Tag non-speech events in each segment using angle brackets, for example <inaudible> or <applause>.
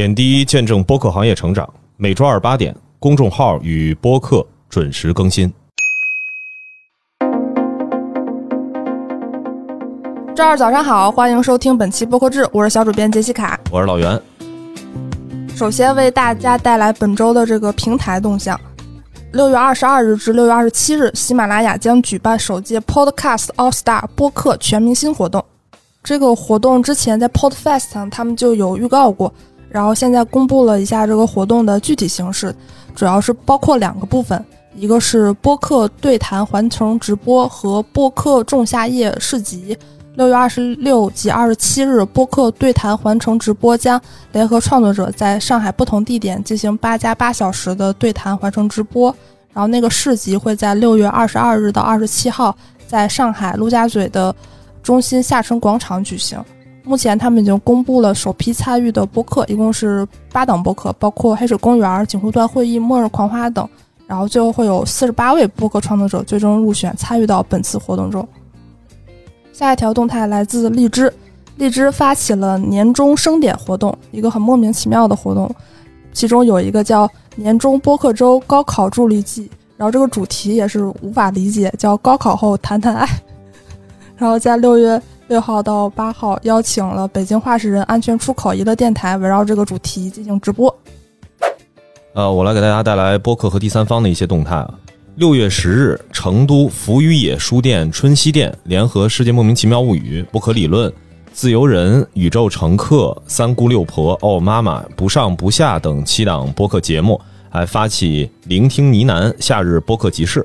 点滴见证播客行业成长，每周二八点，公众号与播客准时更新。周二早上好，欢迎收听本期播客志，我是小主编杰西卡。我是老袁。首先为大家带来本周的这个平台动向。六月二十二日至六月二十七日，喜马拉雅将举办首届 Podcast All Star 播客全明星活动。这个活动之前在 Podfest 上他们就有预告过，然后现在公布了一下这个活动的具体形式，主要是包括两个部分，一个是播客对谈环城直播和播客仲夏夜市集。六月二十六及二十七日，播客对谈环城直播将联合创作者在上海不同地点进行八加八小时的对谈环城直播。然后那个市集会在六月二十二日到二十七号在上海陆家嘴的中心下沉广场举行。目前他们已经公布了首批参与的播客，一共是八档播客，包括黑水公园、锦湖端会议、末日狂花等。然后最后会有四十八位播客创作者最终入选参与到本次活动中。下一条动态来自荔枝，荔枝发起了年终盛典活动，一个很莫名其妙的活动，其中有一个叫“年终播客周高考助力季”，然后这个主题也是无法理解，叫“高考后谈谈爱”。<laughs> 然后在六月六号到八号，邀请了北京话事人安全出口娱乐电台围绕这个主题进行直播。呃，我来给大家带来播客和第三方的一些动态啊。六月十日，成都福与野书店春熙店联合《世界莫名其妙物语》、不可理论、自由人、宇宙乘客、三姑六婆、哦妈妈、不上不下等七档播客节目，还发起聆听呢喃夏日播客集市。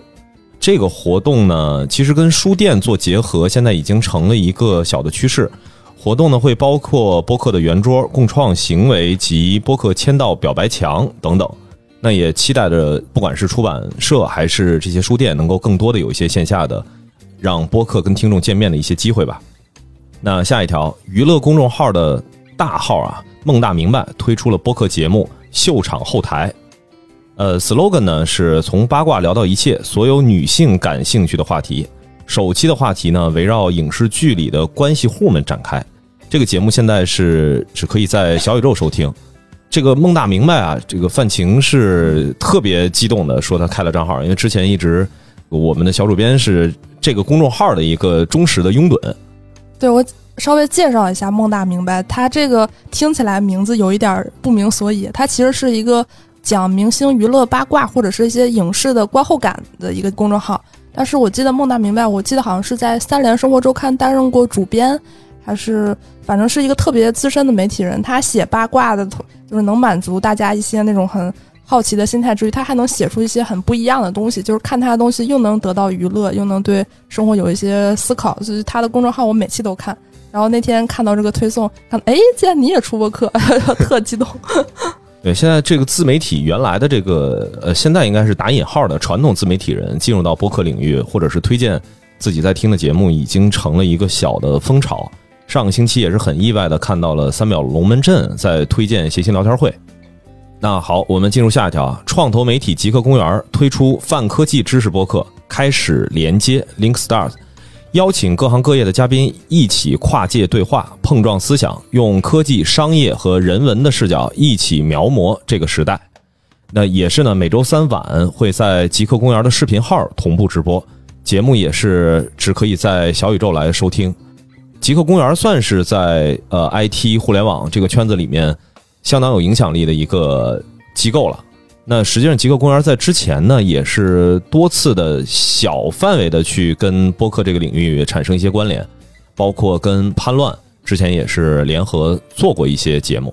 这个活动呢，其实跟书店做结合，现在已经成了一个小的趋势。活动呢，会包括播客的圆桌、共创行为及播客签到表白墙等等。那也期待着，不管是出版社还是这些书店，能够更多的有一些线下的，让播客跟听众见面的一些机会吧。那下一条，娱乐公众号的大号啊，孟大明白推出了播客节目《秀场后台》。呃，slogan 呢是从八卦聊到一切所有女性感兴趣的话题。首期的话题呢，围绕影视剧里的关系户们展开。这个节目现在是只可以在小宇宙收听。这个孟大明白啊，这个范晴是特别激动的，说他开了账号，因为之前一直我们的小主编是这个公众号的一个忠实的拥趸。对我稍微介绍一下孟大明白，他这个听起来名字有一点不明所以，他其实是一个讲明星娱乐八卦或者是一些影视的观后感的一个公众号。但是我记得孟大明白，我记得好像是在三联生活周刊担任过主编。还是反正是一个特别资深的媒体人，他写八卦的，就是能满足大家一些那种很好奇的心态之余，他还能写出一些很不一样的东西。就是看他的东西，又能得到娱乐，又能对生活有一些思考。所以他的公众号，我每期都看。然后那天看到这个推送，看哎，竟然你也出播客，<laughs> 特激动。对，现在这个自媒体原来的这个呃，现在应该是打引号的传统自媒体人进入到播客领域，或者是推荐自己在听的节目，已经成了一个小的风潮。上个星期也是很意外的看到了三秒龙门阵在推荐谐星聊天会。那好，我们进入下一条啊，创投媒体极客公园推出泛科技知识播客，开始连接 Link Start，邀请各行各业的嘉宾一起跨界对话，碰撞思想，用科技、商业和人文的视角一起描摹这个时代。那也是呢，每周三晚会在极客公园的视频号同步直播，节目也是只可以在小宇宙来收听。极客公园算是在呃 IT 互联网这个圈子里面相当有影响力的一个机构了。那实际上，极客公园在之前呢，也是多次的小范围的去跟播客这个领域产生一些关联，包括跟叛乱之前也是联合做过一些节目。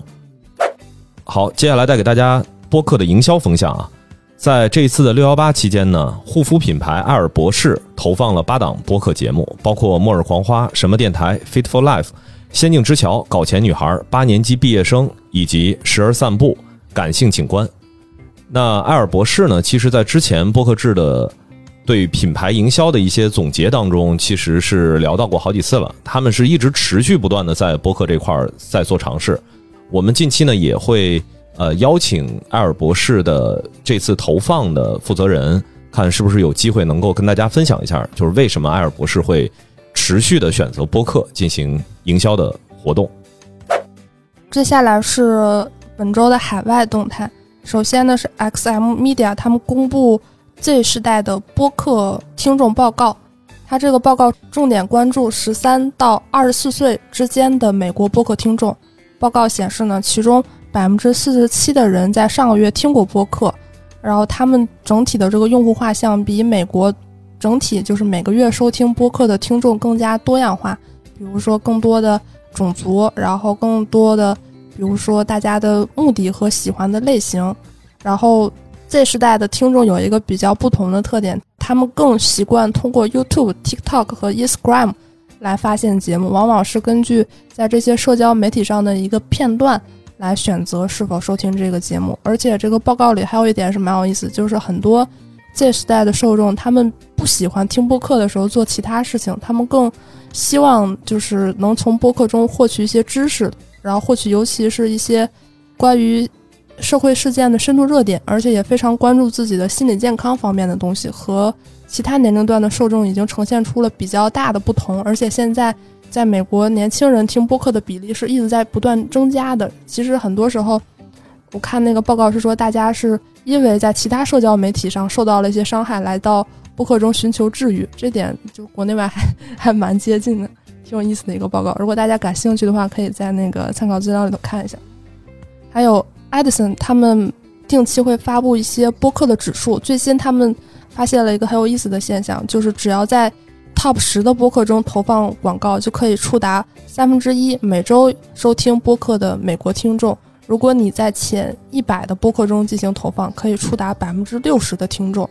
好，接下来带给大家播客的营销风向啊。在这一次的六幺八期间呢，护肤品牌爱尔博士投放了八档播客节目，包括《末日狂花》、什么电台、Fit for Life、仙境之桥、搞钱女孩、八年级毕业生以及时而散步、感性景观。那爱尔博士呢，其实在之前播客制的对品牌营销的一些总结当中，其实是聊到过好几次了。他们是一直持续不断的在播客这块儿在做尝试。我们近期呢也会。呃，邀请艾尔博士的这次投放的负责人，看是不是有机会能够跟大家分享一下，就是为什么艾尔博士会持续的选择播客进行营销的活动。接下来是本周的海外动态。首先呢是 XM Media 他们公布 Z 世代的播客听众报告，它这个报告重点关注十三到二十四岁之间的美国播客听众。报告显示呢，其中百分之四十七的人在上个月听过播客，然后他们整体的这个用户画像比美国整体就是每个月收听播客的听众更加多样化，比如说更多的种族，然后更多的。比如说，大家的目的和喜欢的类型，然后 Z 时代的听众有一个比较不同的特点，他们更习惯通过 YouTube、TikTok 和 Instagram 来发现节目，往往是根据在这些社交媒体上的一个片段来选择是否收听这个节目。而且这个报告里还有一点是蛮有意思，就是很多 Z 时代的受众，他们不喜欢听播客的时候做其他事情，他们更希望就是能从播客中获取一些知识。然后获取，尤其是一些关于社会事件的深度热点，而且也非常关注自己的心理健康方面的东西，和其他年龄段的受众已经呈现出了比较大的不同。而且现在在美国，年轻人听播客的比例是一直在不断增加的。其实很多时候，我看那个报告是说，大家是因为在其他社交媒体上受到了一些伤害，来到播客中寻求治愈，这点就国内外还 <laughs> 还蛮接近的。挺有意思的一个报告，如果大家感兴趣的话，可以在那个参考资料里头看一下。还有 Edison，他们定期会发布一些播客的指数。最新他们发现了一个很有意思的现象，就是只要在 Top 十的播客中投放广告，就可以触达三分之一每周收听播客的美国听众。如果你在前一百的播客中进行投放，可以触达百分之六十的听众。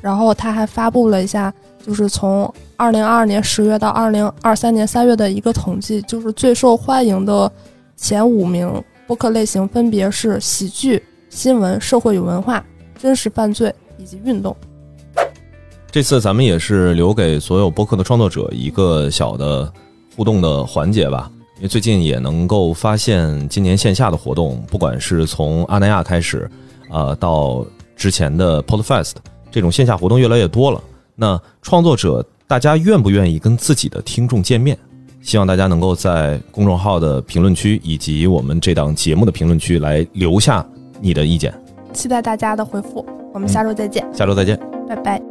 然后他还发布了一下。就是从二零二二年十月到二零二三年三月的一个统计，就是最受欢迎的前五名播客类型分别是喜剧、新闻、社会与文化、真实犯罪以及运动。这次咱们也是留给所有播客的创作者一个小的互动的环节吧，因为最近也能够发现今年线下的活动，不管是从阿那亚开始，呃，到之前的 Podfest，这种线下活动越来越多了。那创作者，大家愿不愿意跟自己的听众见面？希望大家能够在公众号的评论区以及我们这档节目的评论区来留下你的意见。期待大家的回复，我们下周再见。下周再见，拜拜。